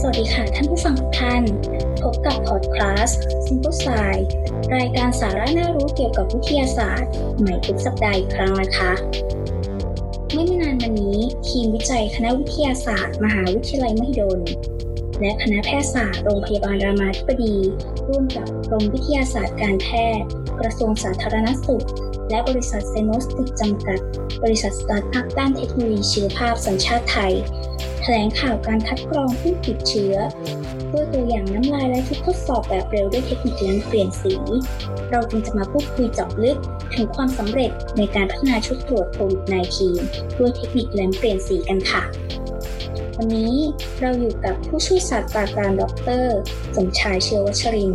สวัสดีค่ะท่านผู้ฟังทุกท่าน พบกับพอดคาสต์ Simple Science รายการสาระน่ารู้เกี่ยวกับวิทยาศาสตร์ ใหม่ทุกสัปดาห์อีกครั้งนะคะเมื่อไม่นานมานี้ ทีมวิจัยคณะวิทยาศาสตร์ มหาวิทยาลัยมหิดล และคณะแพทยศาสตร์โรงพยาบาลรามาธิบดี ร่วมกับกรมวิทยาศาสตร์การแพทย์ กระทรวงสาธารณสุข และบริษัทเซโนสติกจำกัด บริษัทสตาร์ทอัพด้านเทคโนโลยีชีวภาพสัญชาติไทย ถลงข่าวการคัดกรองผู้ติดเชื้อ ด้วยตัวอย่างน้ำลายและชุดทดสอบแบบเร็วด้วยเทคนิคเลนส์เปลี่ยนสี เราจึงจะมาพูดคุยเจาะลึกถึงความสำเร็จในการพัฒนาชุดตรวจโควิด -19 ด้วยเทคนิคเลนส์เปลี่ยนสีกันค่ะ วันนี้เราอยู่กับผู้ช่วยศาสตราจารย์ดร สมชายเชื้อวัชริน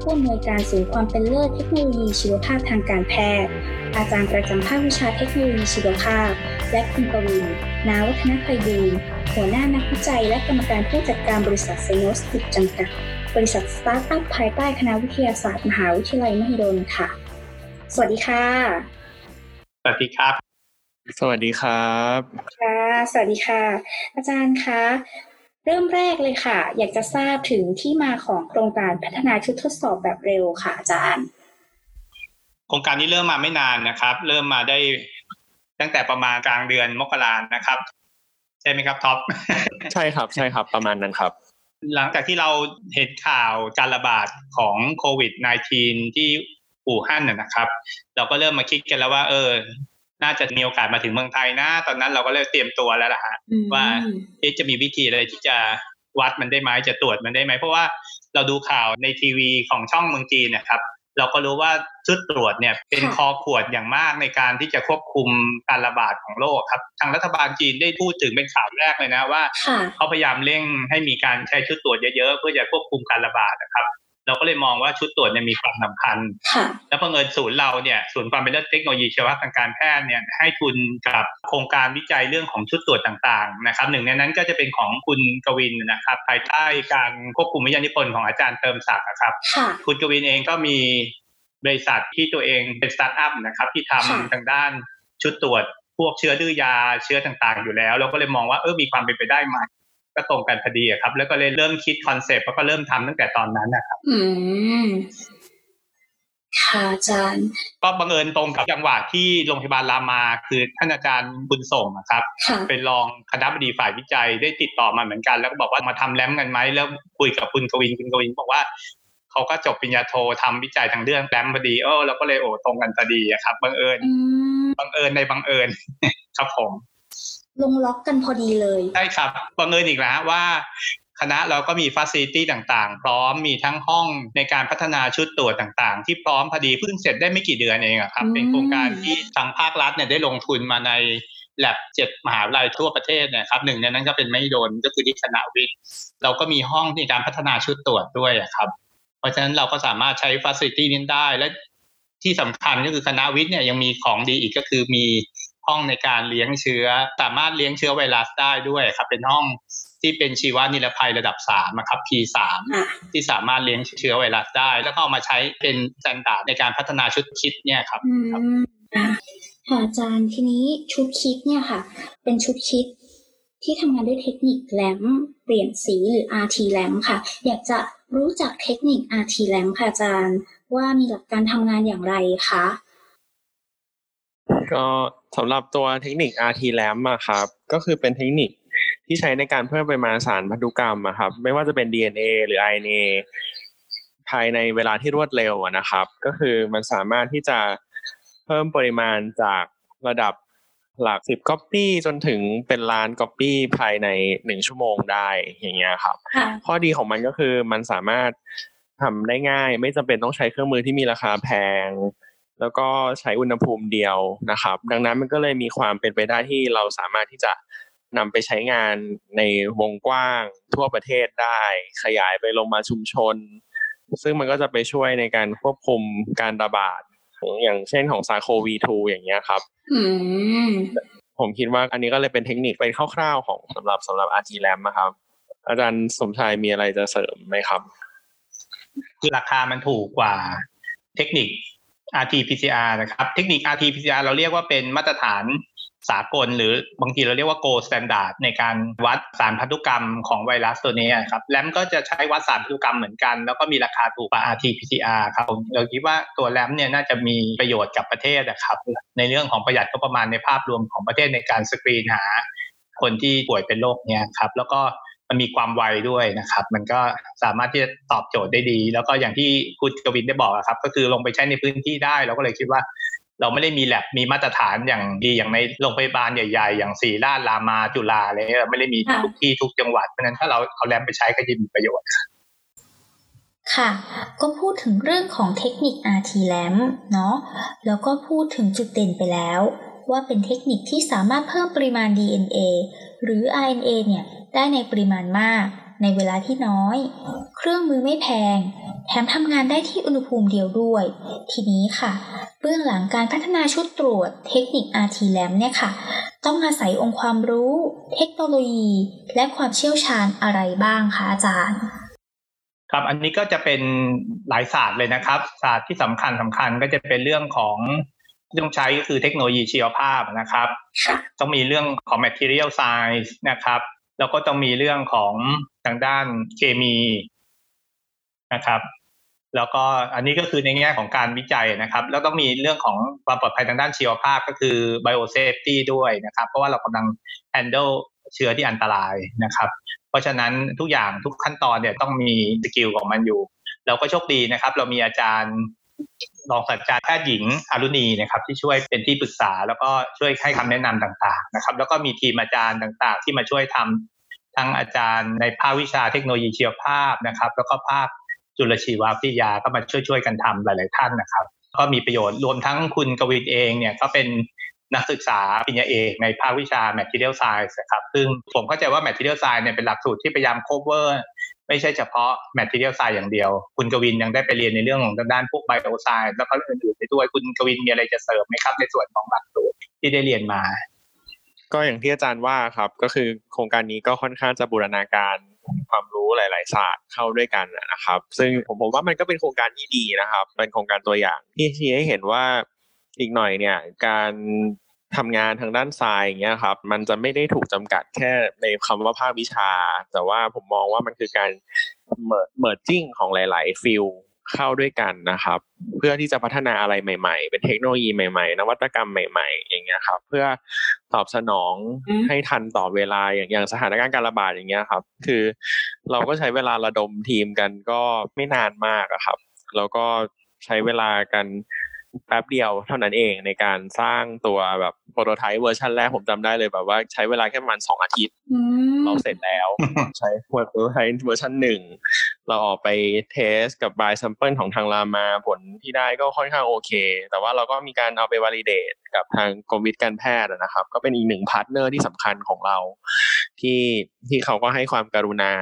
ผู้อำนวยการศูนย์ความเป็นเลิศเทคโนโลยีชีวภาพทางการแพทย์ อาจารย์ประจำภาควิชาเทคโนโลยีชีวภาพ และคุณกวินนาวัฒนภัยบูล หัวหน้านักวิจัยและกรรมการผู้จัดการบริษัทเซโนสติกจำกัด บริษัทสตาร์ทอัพภายใต้คณะวิทยาศาสตร์มหาวิทยาลัยมหิดลค่ะ สวัสดีค่ะ สวัสดีครับ สวัสดีครับ ค่ะ สวัสดีค่ะ อาจารย์คะเริ่มแรกเลยค่ะ อยากจะทราบถึงที่มาของโครงการพัฒนาชุดทดสอบแบบเร็วค่ะอาจารย์ โครงการนี้เริ่มมาไม่นานนะครับ เริ่มมาได้ตั้งแต่ประมาณกลางเดือนมกรานะครับ ใช่ไหมครับท็อปใช่ครับใช่ครับประมาณนั้นครับ หลังจากที่เราเห็นข่าวการระบาดของโควิด -19 ที่อู่ฮั่นนะครับ เราก็เริ่มมาคิดกันแล้วว่า เออ น่าจะมีโอกาสมาถึงเมืองไทยนะ ตอนนั้นเราก็เลยเตรียมตัวแล้วล่ะฮะว่าจะมีวิธีอะไรที่จะวัดมันได้ไหมจะตรวจมันได้ไหมเพราะว่าเราดูข่าวในทีวีของช่องเมืองจีนนะครับ เราก็รู้ว่าชุดตรวจเนี่ยเป็นคอขวดอย่างมากในการที่จะควบคุมการระบาดของโรคครับ ทางรัฐบาลจีนได้พูดถึงเป็นข่าวแรกเลยนะว่าเขาพยายามเร่งให้มีการใช้ชุดตรวจเยอะๆ เพื่อจะควบคุมการระบาดนะครับ เราก็เลยมองว่าชุดตรวจเนี่ยมีความสำคัญ แล้วพอเงินศูนย์เราเนี่ยศูนย์ความเป็นเลิศเทคโนโลยีชีวภาพทางการแพทย์เนี่ยให้ทุนกับโครงการวิจัยเรื่องของชุดตรวจต่างๆนะครับหนึ่งในนั้นก็จะเป็นของคุณกวินนะครับภายใต้การควบคุมวิทยานิพนธ์ของอาจารย์เติมศักดิ์ครับ คุณกวินเองก็มีบริษัทที่ตัวเองเป็นสตาร์ทอัพนะครับที่ทำทางด้านชุดตรวจพวกเชื้อดื้อยาเชื้อต่างๆ อยู่แล้ว เราก็เลยมองว่าเออมีความเป็นไปได้ไหม ก็ตรงกันพอดีครับ แล้วก็เลยเริ่มคิด concept แล้วก็เริ่มทำตั้งแต่ตอนนั้นนะครับอืมค่ะอาจารย์ก็บังเอิญตรงกับจังหวะที่โรงพยาบาลรามาคือท่านอาจารย์บุญส่งครับ เป็นรองคณบดีฝ่ายวิจัยได้ติดต่อมาเหมือนกัน แล้วก็บอกว่ามาทำ LAMP กันไหมแล้วคุยกับคุณกวินคุณกวินบอกว่าเขาก็จบปริญญาโททำวิจัยทางเรื่อง LAMP พอดีเออเราก็เลยโอ้ตรงกันพอดีครับบังเอิญบังเอิญในบังเอิญครับผม ลงล็อกกันพอดีเลยใช่ครับบังเอิญอีกแล้วว่าคณะเราก็มีฟ a ซิลิตี้ต่างๆ พร้อมมีทั้งห้องในการพัฒนาชุดตรวจต่างๆ ที่พร้อมพอดีเพิ่งเสร็จได้ไม่กี่เดือนเองครับ เป็นโครงการที่ทางภาครัฐเนี่ยได้ลงทุนมาในแล็บเจ็ดมหาวิทยาลัยทั่วประเทศเนี่ยครับหนึ่งในนั้นก็เป็นไม่โดนก็คือที่คณะวิทย์ เราก็มีห้องในการพัฒนาชุดตรวจด้วยครับ เพราะฉะนั้นเราก็สามารถใช้ฟ a ซิลิตี้นี้ได้และที่สำคัญก็คือคณะวิทย์เนี่ยยังมีของดีอีกก็คือมี ห้องในการเลี้ยงเชื้อ สามารถเลี้ยงเชื้อไวรัสได้ด้วยครับเป็นห้องที่เป็นชีวนิรภัยระดับสามครับ P3 ที่สามารถเลี้ยงเชื้อไวรัสได้ แล้วก็เอามาใช้เป็น standard ในการพัฒนาชุด kit เนี่ยครับค่ะอาจารย์ทีนี้ชุดคิดเนี่ยค่ะ เป็นชุดคิดที่ทำงานด้วยเทคนิคแลมเปลี่ยนสีหรือ RT แลมค่ะ อยากจะรู้จักเทคนิค RT แลมค่ะอาจารย์ ว่ามีหลักการทำงานอย่างไรคะ ก็สำหรับตัวเทคนิค RT lamp อะครับ ก็คือเป็นเทคนิคที่ใช้ในการเพิ่มปริมาณสารพันธุกรรมอะครับ ไม่ว่าจะเป็น DNA หรือ RNA ภายในเวลาที่รวดเร็วนะครับ ก็คือมันสามารถที่จะเพิ่มปริมาณจากระดับหลักสิบก๊อปปี้จนถึงเป็นล้านก๊อปปี้ภายในหนึ่งชั่วโมงได้อย่างเงี้ยครับ ข้อดีของมันก็คือมันสามารถทำได้ง่าย ไม่จำเป็นต้องใช้เครื่องมือที่มีราคาแพง แล้วก็ใช้อุณหภูมิเดียวนะครับ ดังนั้นมันก็เลยมีความเป็นไปได้ที่เราสามารถที่จะนำไปใช้งานในวงกว้างทั่วประเทศได้ ขยายไปลงมาชุมชน ซึ่งมันก็จะไปช่วยในการควบคุมการระบาดอย่างเช่นของซาโควี2อย่างเงี้ยครับผมคิดว่าอันนี้ก็เลยเป็นเทคนิคเป็นคร่าวๆของสำหรับสำหรับ RT Lam นะครับ อาจารย์สมชายมีอะไรจะเสริมไหมครับ คือราคามันถูกกว่าเทคนิค RT-PCR นะครับ เทคนิค RT-PCR เราเรียกว่าเป็นมาตรฐานสากลหรือบางทีเราเรียกว่า gold standard ในการวัดสารพันธุกรรมของไวรัสตัวนี้ครับแรมก็จะใช้วัดสารพันธุกรรมเหมือนกัน แล้วก็มีราคาถูกกว่า RT-PCR ครับเราคิดว่าตัวแรมเนี่ยน่าจะมีประโยชน์กับประเทศนะครับ ในเรื่องของประหยัดก็ประมาณในภาพรวมของประเทศในการสกรีนหา คนที่ป่วยเป็นโรคเนี่ยครับแล้วก็ มันมีความไวด้วยนะครับ มันก็สามารถที่จะตอบโจทย์ได้ดี แล้วก็อย่างที่คุณกวินได้บอกครับ ก็คือลงไปใช้ในพื้นที่ได้ เราก็เลยคิดว่า เราไม่ได้มีแลบมีมาตรฐานอย่างดีอย่างในโรงพยาบาลใหญ่ ๆ อย่างศรีราชรามาจุฬาอะไรเงี้ยไม่ได้มีทุกที่ทุกจังหวัดเพราะนั้นถ้าเราเอาแรมไปใช้ก็จะมีประโยชน์ค่ะก็พูดถึงเรื่องของเทคนิค RT Lamp เนาะแล้วก็พูดถึงจุดเด่นไปแล้ว ว่าเป็นเทคนิคที่สามารถเพิ่มปริมาณ DNA หรือ RNA เนี่ย ได้ในปริมาณมาก ในเวลาที่น้อย เครื่องมือไม่แพง แถมทำงานได้ที่อุณหภูมิเดียวด้วย ทีนี้ค่ะ เบื้องหลังการพัฒนาชุดตรวจเทคนิค RT Lamp เนี่ยค่ะ ต้องอาศัยองค์ความรู้ เทคโนโลยี และความเชี่ยวชาญอะไรบ้างคะอาจารย์ครับอันนี้ก็จะเป็นหลายศาสตร์เลยนะครับ ศาสตร์ที่สำคัญสำคัญก็จะเป็นเรื่องของที่ต้องใช้ก็คือเทคโนโลยีชีวภาพนะครับ ต้องมีเรื่องของ material science นะครับ แล้วก็ต้องมีเรื่องของทางด้านเคมีนะครับ แล้วก็อันนี้ก็คือในแง่ของการวิจัยนะครับ แล้วต้องมีเรื่องของความปลอดภัยทางด้านชีวภาพก็คือ biosafety ด้วยนะครับ เพราะว่าเรากำลัง handle เชื้อที่อันตรายนะครับ เพราะฉะนั้นทุกอย่างทุกขั้นตอนเนี่ยต้องมี skill ของมันอยู่ เราก็โชคดีนะครับ เรามีอาจารย์ รองศาสตราจารย์แพทย์หญิงอารุณีนะครับที่ช่วยเป็นที่ปรึกษา แล้วก็ช่วยให้คำแนะนำต่างๆนะครับ แล้วก็มีทีมอาจารย์ต่างๆ ที่มาช่วยทำทั้งอาจารย์ในภาควิชาเทคโนโลยีชีวภาพนะครับ แล้วก็ภาคจุลชีววิทยาก็มาช่วยๆกันทำหลาย ๆ ท่านนะครับ ก็มีประโยชน์รวมทั้งคุณกวินเองเนี่ยก็เป็นนักศึกษาปริญญาเอกในภาควิชา material science ครับ ซึ่งผมเข้าใจว่า material science เนี่ยเป็นหลักสูตรที่พยายาม cover ไม่ใช่เฉพาะ material science อย่างเดียว คุณกวินยังได้ไปเรียนในเรื่องของด้านพวก bio science แล้วก็อื่นๆไปด้วยคุณกวินมีอะไรจะเสริมไหมครับ ในส่วนของหลักสูตรที่ได้เรียนมา ก็อย่างที่อาจารย์ว่าครับก็คือโครงการนี้ก็ค่อนข้างจะบูรณาการความรู้หลาย ๆ ศาสตร์เข้าด้วยกันนะครับ ซึ่งผมผมว่ามันก็เป็นโครงการที่ดีนะครับ เป็นโครงการตัวอย่างที่ชี้ให้เห็นว่าอีกหน่อยเนี่ยการ ทำงานทางด้านทรายอย่างเงี้ยครับ มันจะไม่ได้ถูกจำกัดแค่ในคำว่าภาควิชา แต่ว่าผมมองว่ามันคือการ mer merging ของหลาย ๆ field เข้าด้วยกันนะครับ เพื่อที่จะพัฒนาอะไรใหม่ ๆ เป็นเทคโนโลยีใหม่ ๆ นวัตกรรมใหม่ ๆ อย่างเงี้ยครับ เพื่อตอบสนองให้ทันต่อเวลาอย่างอย่างสถานการณ์การระบาดอย่างเงี้ยครับ คือเราก็ใช้เวลาระดมทีมกันก็ไม่นานมากอะครับ แล้วก็ใช้เวลากัน แป๊บเดียวเท่านั้นเองในการสร้างตัวแบบ prototype version แรกผมจำได้เลยแบบว่าใช้เวลาแค่ประมาณสองอาทิตย์ เราเสร็จแล้ว ใช้ prototype version หนึ่งเราออกไป test กับบาย sample ของทางรามาผลที่ได้ก็ค่อนข้างโอเค แต่ว่าเราก็มีการเอาไป validate กับทางกรมวิทย์การแพทย์นะครับ ก็เป็นอีกหนึ่ง partner ที่สำคัญของเรา ที่ที่เขาก็ให้ความกรุณา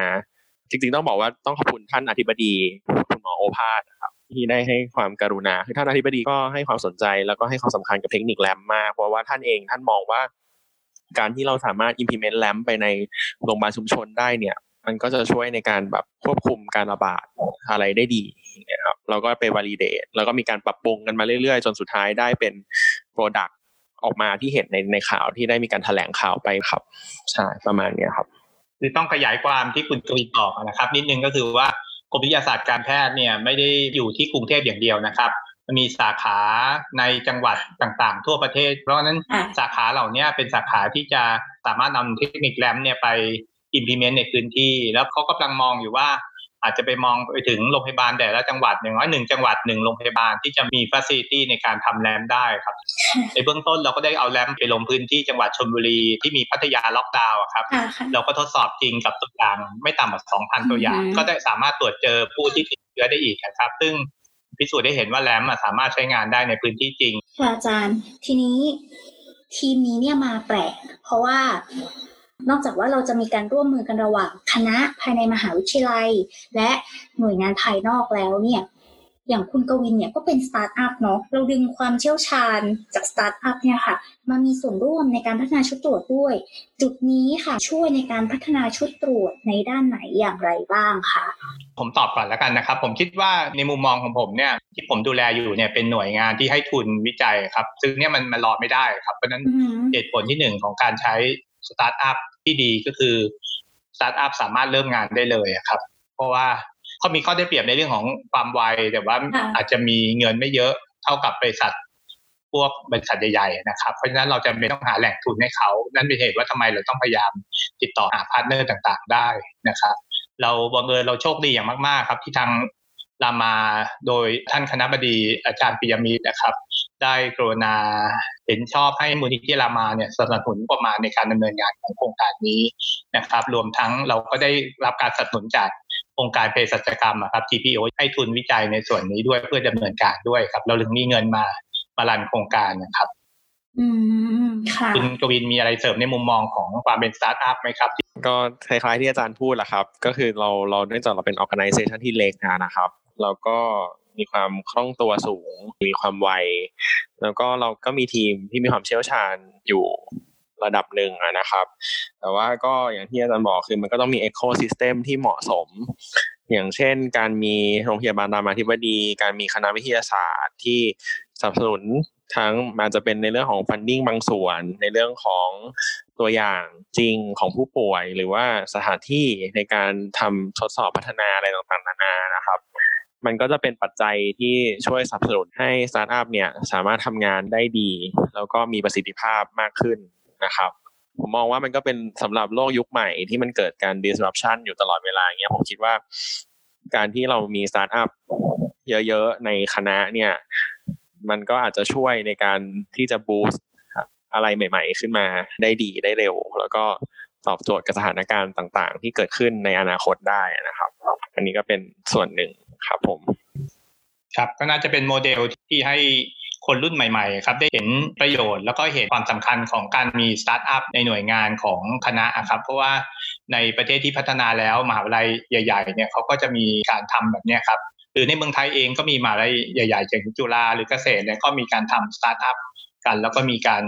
จริงๆต้องบอกว่าต้องขอบคุณท่านอธิบดีคุณหมอโอภาสนะครับ ที่ได้ให้ความการุณาคือท่านอธิบดีก็ให้ความสนใจแล้วก็ให้ความสำคัญกับเทคนิคแลมมากเพราะว่าท่านเองท่านมองว่า การที่เราสามารถ implement แลมไปในโรงพยาบาลชุมชนได้เนี่ย มันก็จะช่วยในการแบบควบคุมการระบาดอะไรได้ดีนะครับเราก็ไป validate แล้วก็มีการปรับปรุงกันมาเรื่อยๆ จนสุดท้ายได้เป็น product ออกมาที่เห็นในในข่าวที่ได้มีการแถลงข่าวไปครับใช่ประมาณนี้ครับคือต้องขยายความที่คุณกวีบอกนะครับ นิดนึงก็คือว่า กรมวิทยาศาสตร์การแพทย์เนี่ยไม่ได้อยู่ที่กรุงเทพอย่างเดียวนะครับมันมีสาขาในจังหวัดต่างๆ ทั่วประเทศ เพราะฉะนั้นสาขาเหล่านี้เป็นสาขาที่จะสามารถนำเทคนิค RAMP เนี่ยไป implement ในพื้นที่ แล้วเขากำลังมองอยู่ว่า อาจจะไปมองไปถึงโรงพยาบาลแต่ละจังหวัดอย่างน้อยหนึ่งจังหวัดหนึ่งโรงพยาบาลที่จะมี facility ในการทำ RAMP ได้ครับ ในเบื้องต้นเราก็ได้เอาแรมไปลงพื้นที่จังหวัดชลบุรีที่มีพัทยาล็อกดาวน์ครับ เราก็ทดสอบจริงกับตัวอย่างไม่ต่ำกว่า2,000 ตัวอย่าง ก็ได้สามารถตรวจเจอผู้ที่ติดเชื้อได้อีกครับ ซึ่งพิสูจน์ได้เห็นว่าแรมสามารถใช้งานได้ในพื้นที่จริงค่ะอาจารย์ ทีนี้ทีมนี้เนี่ยมาแปลกเพราะว่า นอกจากว่าเราจะมีการร่วมมือกันระหว่างคณะภายในมหาวิทยาลัย และหน่วยงานภายนอกแล้วเนี่ยอย่างคุณกวินเนี่ยก็เป็นสตาร์ทอัพเนาะเราดึงความเชี่ยวชาญจากสตาร์ทอัพเนี่ยค่ะ มามีส่วนร่วมในการพัฒนาชุดตรวจด้วย จุดนี้ค่ะช่วยในการพัฒนาชุดตรวจในด้านไหนอย่างไรบ้างคะผมตอบก่อนแล้วกันนะครับ ผมคิดว่าในมุมมองของผมเนี่ยที่ผมดูแลอยู่เนี่ยเป็นหน่วยงานที่ให้ทุนวิจัยครับ ซึ่งเนี่ยมันมันรอไม่ได้ครับเพราะนั้นเหตุผลที่หนึ่งของการใช้ สตาร์ทอัพที่ดีก็คือสตาร์ทอัพสามารถเริ่มงานได้เลยครับ เพราะว่าเขามีข้อได้เปรียบในเรื่องของความไวแต่ว่าอาจจะมีเงินไม่เยอะเท่ากับบริษัทพวกบริษัทใหญ่ๆนะครับ เพราะฉะนั้นเราจะไม่ต้องหาแหล่งทุนให้เขา นั่นเป็นเหตุว่าทำไมเราต้องพยายามติดต่อหา partner ต่างๆ ได้นะครับ เราบังเอิญเราโชคดีอย่างมากๆครับ ที่ทางรามาโดยท่านคณบดีอาจารย์ปิยมิตรนะครับ ได้กรุณาเห็นชอบให้มูลนิธิรามาเนี่ยสนับสนุนงบประมาณในการดำเนินงานของโครงการนี้นะครับ รวมทั้งเราก็ได้รับการสนับสนุนจากองค์การเภสัชกรรมครับ TPO ให้ทุนวิจัยในส่วนนี้ด้วยเพื่อดำเนินการด้วยครับ เราถึงมีเงินมามารันโครงการนะครับอืมค่ะคุณกวินมีอะไรเสริมในมุมมองของความเป็นสตาร์ทอัพไหมครับ ก็คล้ายๆที่อาจารย์พูดแหละครับ ก็คือเราเราเนื่องจากเราเป็น organization ที่เล็กนะครับเราก็ มีความคล่องตัวสูง มีความไว แล้วก็เราก็มีทีมที่มีความเชี่ยวชาญอยู่ระดับหนึ่งนะครับ แต่ว่าก็อย่างที่อาจารย์บอกคือมันก็ต้องมี ecosystem ที่เหมาะสม อย่างเช่น การมีโรงพยาบาลรามาธิบดี การมีคณะวิทยาศาสตร์ที่สนับสนุนทั้งมันจะเป็นในเรื่องของ funding บางส่วน ในเรื่องของตัวอย่างจริงของผู้ป่วย หรือว่าสถานที่ในการทำทดสอบพัฒนาอะไรต่างๆนานานะครับ มันก็จะเป็นปัจจัยที่ช่วยสนับสนุนให้สตาร์ทอัพเนี่ยสามารถทำงานได้ดี แล้วก็มีประสิทธิภาพมากขึ้นนะครับผมมองว่ามันก็เป็นสำหรับโลกยุคใหม่ที่มันเกิดการ disruption อยู่ตลอดเวลาเงี้ยผมคิดว่า การที่เรามีสตาร์ทอัพเยอะๆ ในคณะเนี่ย มันก็อาจจะช่วยในการที่จะ boost อะไรใหม่ ๆ ขึ้นมาได้ดีได้เร็ว แล้วก็ตอบโจทย์กับสถานการณ์ต่าง ๆ ที่เกิดขึ้นในอนาคตได้นะครับ อันนี้ก็เป็นส่วนหนึ่ง ครับผม ครับก็น่าจะเป็นโมเดลที่ให้คนรุ่นใหม่ๆครับได้เห็นประโยชน์แล้วก็เห็นความสำคัญของการมีสตาร์ทอัพในหน่วยงานของคณะครับ เพราะว่าในประเทศที่พัฒนาแล้วมหาวิทยาลัยใหญ่ ๆ เนี่ยเขาก็จะมีการทำแบบนี้ครับหรือในเมืองไทยเองก็มีมหาวิทยาลัยใหญ่ๆอย่างจุฬาหรือเกษตรเนี่ยก็มีการทำสตาร์ทอัพกัน แล้วก็มีการ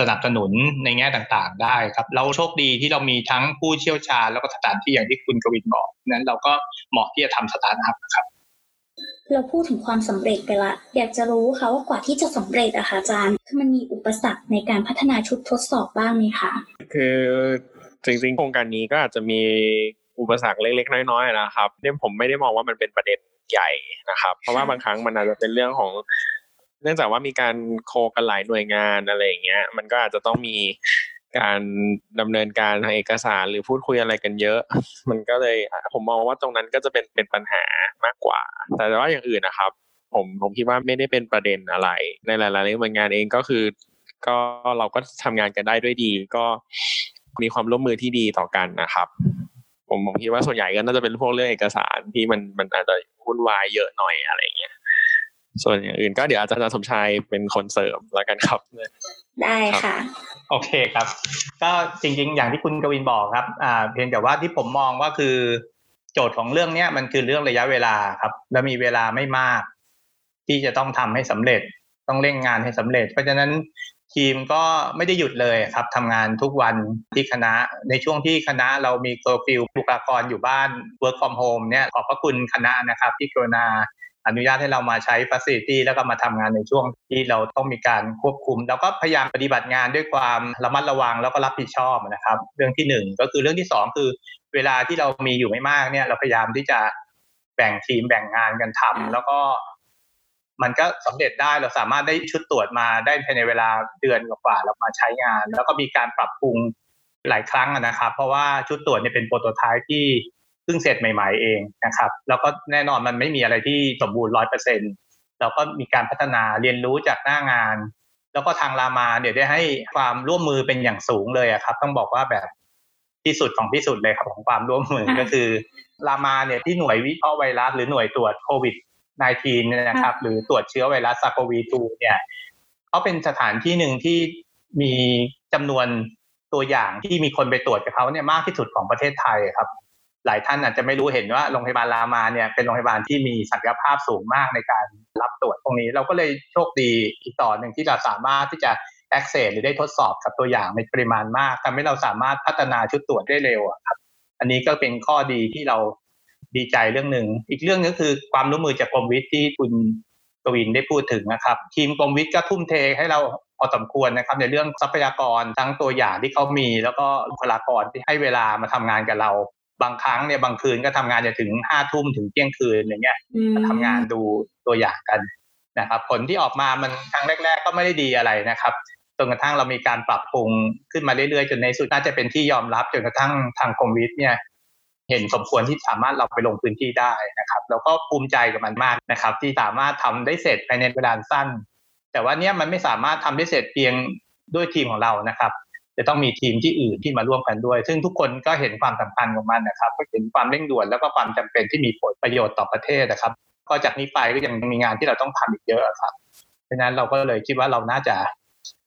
สนับสนุนในแง่ต่างๆ ได้ครับ เราโชคดีที่เรามีทั้งผู้เชี่ยวชาญแล้วก็สถานที่อย่างที่คุณกวินบอกนั้นเราก็เหมาะที่จะทำสตาร์ทอัพครับ เราพูดถึงความสำเร็จไปละ อยากจะรู้ค่ะว่ากว่าที่จะสำเร็จอะค่ะอาจารย์คือมันมีอุปสรรคในการพัฒนาชุดทดสอบบ้างไหมคะคือจริงๆโครงการนี้ก็อาจจะมีอุปสรรคเล็กๆ น้อยๆนะครับเนี่ยผมไม่ได้มองว่ามันเป็นประเด็นใหญ่นะครับ เพราะว่าบางครั้งมันอาจจะเป็นเรื่องของ เนื่องจากว่ามีการโคกันหลายหน่วยงานอะไรอย่างเงี้ย มันก็อาจจะต้องมีการดำเนินการทางเอกสารหรือพูดคุยอะไรกันเยอะ มันก็เลยผมมองว่าตรงนั้นก็จะเป็นเป็นปัญหามากกว่า แต่ว่าอย่างอื่นนะครับ ผมผมคิดว่าไม่ได้เป็นประเด็นอะไร ในหลายๆหน่วยงานเองก็คือ ก็เราก็ทำงานกันได้ด้วยดี ก็มีความร่วมมือที่ดีต่อกันนะครับผมผมคิดว่าส่วนใหญ่ก็น่าจะเป็นพวกเรื่องเอกสารที่มันมันอาจจะวุ่นวายเยอะหน่อยอะไรเงี้ย ส่วนอย่างอื่นก็เดี๋ยวอาจารย์สมชายเป็นคนเสริมแล้วกันครับ ได้ค่ะ โอเคครับ ก็จริง ๆ อย่างที่คุณกวินบอกครับอ่าเพียงแต่ว่าที่ผมมองว่าคือ โจทย์ของเรื่องเนี้ยมันคือเรื่องระยะเวลาครับ และมีเวลาไม่มาก ที่จะต้องทำให้สำเร็จ ต้องเร่งงานให้สำเร็จ เพราะฉะนั้นทีมก็ไม่ได้หยุดเลยครับทำงานทุกวันที่คณะ ในช่วงที่คณะเรามีเคอร์ฟิวบุคลากรอยู่บ้าน work from home เนี่ยขอบพระคุณคณะนะครับที่กรุณา อนุญาตให้เรามาใช้ฟัสซิลิตี้แล้วก็มาทำงานในช่วงที่เราต้องมีการควบคุมเราก็พยายามปฏิบัติงานด้วยความระมัดระวังแล้วก็รับผิดชอบนะครับ เรื่องที่หนึ่งก็คือเรื่องที่สองคือ เวลาที่เรามีอยู่ไม่มากเนี่ย เราพยายามที่จะแบ่งทีมแบ่งงานกันทำแล้วก็ มันก็สำเร็จได้เราสามารถได้ชุดตรวจมาได้ภายในเวลาเดือนกว่าเรามาใช้งาน แล้วก็มีการปรับปรุงหลายครั้งนะครับ เพราะว่าชุดตรวจเนี่ยเป็นโปรโตไทป์ที่ พิ่งเสร็จใหม่ ๆเองนะครับ แล้วก็แน่นอนมันไม่มีอะไรที่สมบูรณ์ร้อยเปอร์เซ็นเราก็มีการพัฒนาเรียนรู้จากหน้างาน แล้วก็ทางรามาเดี๋ยวได้ให้ความร่วมมือเป็นอย่างสูงเลยครับ ต้องบอกว่าแบบที่สุดของที่สุดเลยครับของความร่วมมือก็คือรามาเนี่ยที่หน่วยวิเคราะห์ไวรัสหรือหน่วยตรวจโควิด -19 เนี่ยนะครับ หรือตรวจเชื้อไวรัสซาโควี2เนี่ยเขาเป็นสถานที่หนึ่งที่มีจำนวนตัวอย่างที่มีคนไปตรวจกับเขาเนี่ยมากที่สุดของประเทศไทยครับ หลายท่านอาจจะไม่รู้เห็นว่าโรงพยาบาลรามาเนี่ยเป็นโรงพยาบาลที่มีศักยภาพสูงมากในการรับตรวจตรงนี้ เราก็เลยโชคดีอีกต่อหนึ่งที่เราสามารถที่จะ access หรือได้ทดสอบกับตัวอย่างในปริมาณมากทำให้เราสามารถพัฒนาชุดตรวจได้เร็วครับ อันนี้ก็เป็นข้อดีที่เราดีใจเรื่องหนึ่งอีกเรื่องนึงคือความร่วมมือจากกรมวิทย์ที่คุณกวินได้พูดถึงนะครับ ทีมกรมวิทย์ก็ทุ่มเทให้เราพอสมควรนะครับในเรื่องทรัพยากรทั้งตัวอย่างที่เขามี แล้วก็บุคลากรที่ให้เวลามาทำงานกับเรา บางครั้งเนี่ยบางคืนก็ทำงานจนถึงห้าทุ่มถึงเที่ยงคืนอย่างเงี้ยทำงานดูตัวอย่างกันนะครับผลที่ออกมามันครั้งแรก ๆ ก็ไม่ได้ดีอะไรนะครับจนกระทั่งเรามีการปรับปรุงขึ้นมาเรื่อยๆจนในสุดน่าจะเป็นที่ยอมรับจนกระทั่งทางกรมวิทย์เนี่ยเห็นสมควรที่สามารถเราไปลงพื้นที่ได้นะครับ แล้วก็ภูมิใจกับมันมากนะครับ ที่สามารถทำได้เสร็จภายในเวลาสั้น แต่ว่าเนี้ยมันไม่สามารถทำได้เสร็จเพียงด้วยทีมของเรานะครับ จะต้องมีทีมที่อื่นที่มาร่วมกันด้วย ซึ่งทุกคนก็เห็นความสำคัญของมันนะครับก็เห็นความเร่งด่วนแล้วก็ความจำเป็นที่มีผลประโยชน์ต่อประเทศนะครับ ก็จากนี้ไปก็ยังมีงานที่เราต้องทำอีกเยอะครับเพราะนั้นเราก็เลยคิดว่าเราน่าจะ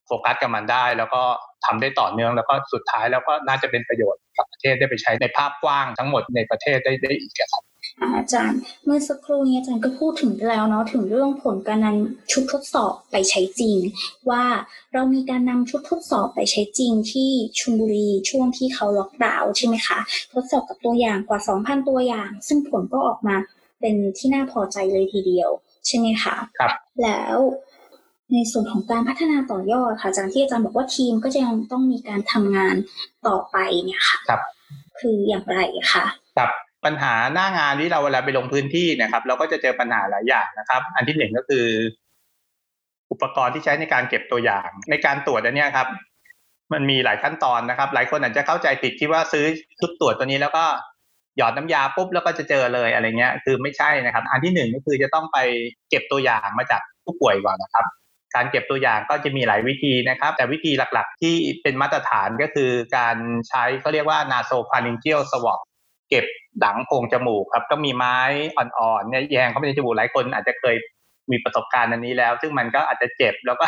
โฟกัสกับมันได้ แล้วก็ทำได้ต่อเนื่องแล้วก็สุดท้ายแล้วก็น่าจะเป็นประโยชน์กับประเทศได้ไปใช้ในภาพกว้างทั้งหมดในประเทศได้ได้อีกครับ อาจารย์เมื่อสักครู่นี้อาจารย์ก็พูดถึงแล้วเนาะถึงเรื่องผลการนำชุดทดสอบไปใช้จริง ว่าเรามีการนำชุดทดสอบไปใช้จริงที่ชุมบุรีช่วงที่เขาล็อกดาวน์ใช่ไหมคะทดสอบกับตัวอย่างกว่า 2,000 ตัวอย่าง ซึ่งผลก็ออกมาเป็นที่น่าพอใจเลยทีเดียว ใช่ไหมคะครับแล้วในส่วนของการพัฒนาต่อยอดค่ะอาจารย์ที่อาจารย์บอกว่าทีมก็จะยังต้องมีการทำงานต่อไปเนี่ยค่ะครับคืออย่างไรคะครับ ปัญหาหน้างานที่เราเวลาไปลงพื้นที่นะครับ เราก็จะเจอปัญหาหลายอย่างนะครับ อันที่หนึ่งก็คือ อุปกรณ์ที่ใช้ในการเก็บตัวอย่าง ในการตรวจอันนี้ครับ มันมีหลายขั้นตอนนะครับ หลายคนอาจจะเข้าใจผิดคิดว่าซื้อชุดตรวจตัวนี้แล้วก็หยอดน้ำยาปุ๊บแล้วก็จะเจอเลยอะไรเงี้ย คือไม่ใช่นะครับ อันที่หนึ่งก็คือจะต้องไปเก็บตัวอย่างมาจากผู้ป่วยก่อนนะครับ การเก็บตัวอย่างก็จะมีหลายวิธีนะครับ แต่วิธีหลักๆ ที่เป็นมาตรฐานก็คือการใช้เขาเรียกว่า nasopharyngeal swab ก็บหลังโพรงจมูกครับก็มีไม้อ่อนๆเนี่ยแยงเข้าไปในจมูกหลายคนอาจจะเคยมีประสบการณ์อันนี้แล้ว ซึ่งมันก็อาจจะเจ็บแล้วก็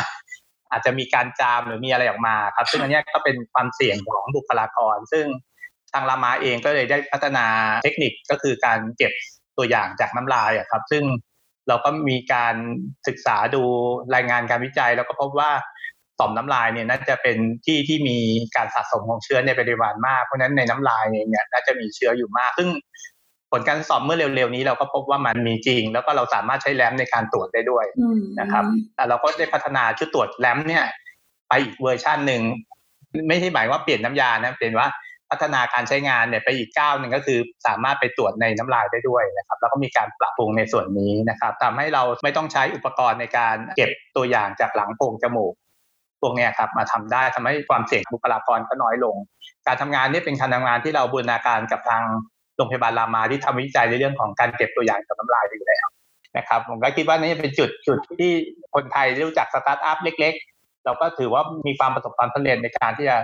อาจจะมีการจามหรือมีอะไรออกมาครับ ซึ่งอันนี้ก็เป็นความเสี่ยงของบุคลากร ซึ่งทางรามาเองก็เลยได้พัฒนาเทคนิคก็คือการเก็บตัวอย่างจากน้ำลายครับ ซึ่งเราก็มีการศึกษาดูรายงานการวิจัย แล้วก็พบว่า ต่อมน้ำลายเนี่ยน่าจะเป็นที่ที่มีการสะสมของเชื้อในปริมาณมาก เพราะฉะนั้นในน้ำลายเนี่ยน่าจะมีเชื้ออยู่มาก ซึ่งผลการสอบเมื่อเร็วๆนี้เราก็พบว่ามันมีจริง แล้วก็เราสามารถใช้แรมในการตรวจได้ด้วยนะครับแต่เราก็ได้พัฒนาชุดตรวจแรมเนี่ยไปอีกเวอร์ชันหนึ่งไม่ใช่หมายว่าเปลี่ยนน้ำยานะเป็นว่าพัฒนาการใช้งานเนี่ยไปอีกก้าวหนึ่งก็คือสามารถไปตรวจในน้ำลายได้ด้วยนะครับ แล้วก็มีการปรับปรุงในส่วนนี้นะครับทำให้เราไม่ต้องใช้อุปกรณ์ในการเก็บตัวอย่างจากหลังโพรงจมูก พวกนี้ครับมาทำได้ทำให้ความเสี่ยงบุคลากรก็น้อยลง การทำงานนี้เป็นการทำงานที่เราบูรณาการกับทางโรงพยาบาลรามาที่ทำวิจัยในเรื่องของการเก็บตัวอย่างจากน้ำลายอยู่แล้วนะครับผมก็คิดว่านี่เป็นจุดจุดที่คนไทยรู้จักสตาร์ทอัพเล็ก ๆ เราก็ถือว่ามีความประสบความสำเร็จในการที่จะ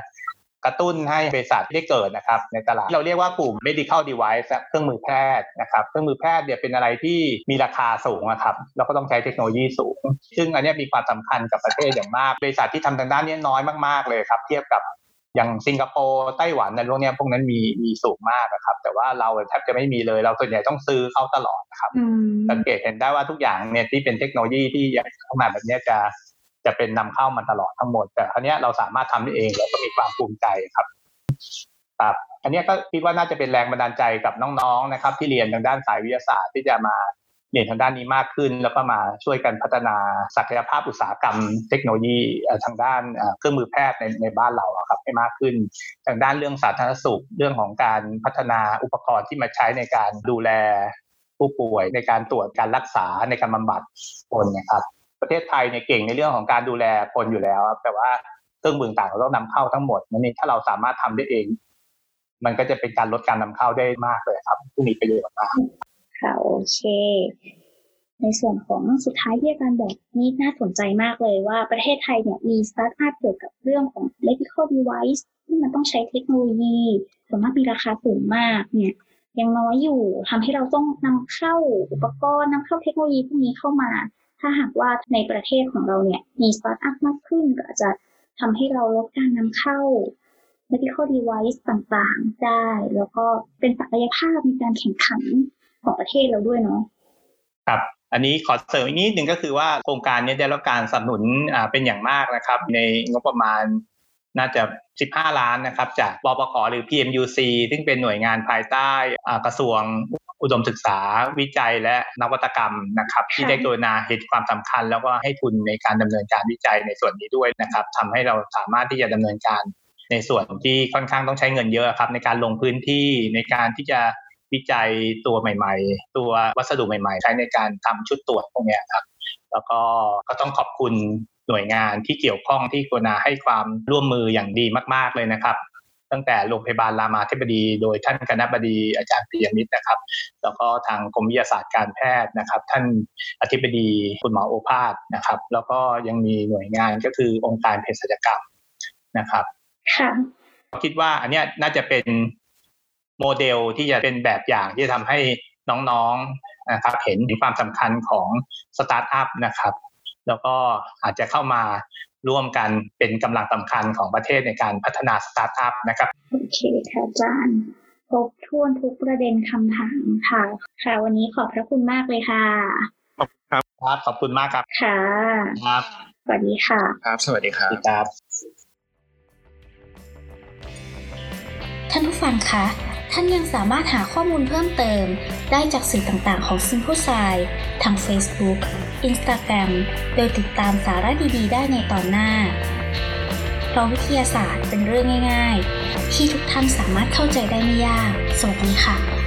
กระตุ้นให้บริษัทได้เกิดนะครับในตลาดเราเรียกว่ากลุ่ม medical device เครื่องมือแพทย์นะครับเครื่องมือแพทย์เนี่ยเป็นอะไรที่มีราคาสูงนะครับเราก็ต้องใช้เทคโนโลยีสูง ซึ่งอันนี้มีความสำคัญกับประเทศอย่างมากบริษัทที่ทำทางด้านนี้น้อยมากๆเลยครับเทียบกับอย่างสิงคโปร์ไต้หวันในพวกนี้พวกนั้นมีมีสูงมากนะครับ แต่ว่าเราแทบจะไม่มีเลยเราส่วนใหญ่ต้องซื้อเขาตลอดนะครับสังเกตเห็นได้ว่าทุกอย่างเนี่ยที่เป็นเทคโนโลยีที่เข้ามาแบบนี้จะจะเป็นนำเข้ามาตลอดทั้งหมด แต่ครั้นี้เราสามารถทำได้เองแล้วก็ มีความภูมิใจครับครับอันนี้ก็คิดว่าน่าจะเป็นแรงบันดาลใจกับน้องๆนะครับ ที่เรียนทางด้านสายวิทยาศาสตร์ที่จะมาเรียนทางด้านนี้มากขึ้น แล้วก็มาช่วยกันพัฒนาศักยภาพอุตสาหกรรม เทคโนโลยีทางด้านเครื่องมือแพทย์ในในบ้านเราครับให้มากขึ้น ทางด้านเรื่องสาธารณสุขเรื่องของการพัฒนาอุปกรณ์ที่มาใช้ในการดูแลผู้ป่วยในการตรวจการรักษาในการบำบัดคนนะครับ ประเทศไทยเนี่ยเก่งในเรื่องของการดูแลคนอยู่แล้ว แต่ว่า เครื่องมือต่างเราต้องนำเข้าทั้งหมดนั่นเองถ้าเราสามารถทำได้เอง มันก็จะเป็นการลดการนำเข้าได้มากเลยครับที่มีประโยชน์มากค่ะโอเค ในส่วนของสุดท้ายที่อาจารย์บอกนี่น่าสนใจมากเลยว่าประเทศไทยเนี่ยมีสตาร์ทอัพเกี่ยวกับเรื่องของ medical device ที่มันต้องใช้เทคโนโลยีส่วนมากมีราคาสูงมากเนี่ยยังน้อยอยู่ทำให้เราต้องนำเข้าอุปกรณ์นำเข้าเทคโนโลยีพวกนี้เข้ามา ถ้าหากว่าในประเทศของเราเนี่ยมีสตาร์ทอัพมากขึ้นก็อาจจะ ทำให้เราลดการนำเข้า medical device ต่างๆ ได้ แล้วก็เป็นศักยภาพในการแข่งขันของประเทศเราด้วยเนาะครับอันนี้ขอเสริมอีกนิดหนึ่งก็คือว่าโครงการนี้ได้รับการสนับสนุนเป็นอย่างมากนะครับ ในงบประมาณน่าจะ 15 ล้านนะครับ จากบปขหรือ PMUC ซึ่งเป็นหน่วยงานภายใต้กระทรวง อุดมศึกษาวิจัยและนวัตกรรมนะครับที่ได้กรุณาเห็นความสำคัญ แล้วก็ให้ทุนในการดำเนินการวิจัยในส่วนนี้ด้วยนะครับทำให้เราสามารถที่จะดำเนินการ ในส่วนที่ค่อนข้างต้องใช้เงินเยอะครับในการลงพื้นที่ในการที่จะวิจัยตัวใหม่ ๆ ตัววัสดุใหม่ ๆ ใช้ในการทำชุดตรวจพวกนี้ครับแล้วก็ก็ต้องขอบคุณหน่วยงานที่เกี่ยวข้องที่กรุณาให้ความร่วมมืออย่างดีมาก ๆเลยนะครับ ตั้งแต่โรงพยาบาลรามาธิบดี โดยท่านคณะบดีอาจารย์ปิยมิตรนะครับ แล้วก็ทางกรมวิทยาศาสตร์การแพทย์นะครับ ท่านอธิบดีคุณหมอโอภาสนะครับ แล้วก็ยังมีหน่วยงานก็คือองค์การเภสัชกรรมนะครับค่ะคิดว่าอันนี้น่าจะเป็นโมเดลที่จะเป็นแบบอย่างที่ทำให้น้องๆนะครับเห็นถึงความสำคัญของสตาร์ทอัพนะครับ แล้วก็อาจจะเข้ามา ร่วมกันเป็นกำลังสำคัญของประเทศในการพัฒนาสตาร์ทอัพนะครับ โอเคค่ะอาจารย์ครบถ้วนทุกประเด็นคำถามค่ะ ค่ะ วันนี้ขอบพระคุณมากเลยค่ะ ขอบคุณครับครับขอบคุณมากครับ ค่ะ ครับ สวัสดีค่ะ ครับ สวัสดีครับครับท่านผู้ฟังคะ ท่านยังสามารถหาข้อมูลเพิ่มเติม ได้จากสื่อต่างๆของ Simple s i ทาง Facebook Instagram โดยติดตามสาระดีๆ ได้ในตอนหน้า เพราะวิทยาศาสตร์เป็นเรื่องง่าย ๆ ที่ทุกท่านสามารถเข้าใจได้ไม่ยาก สวัสดีค่ะ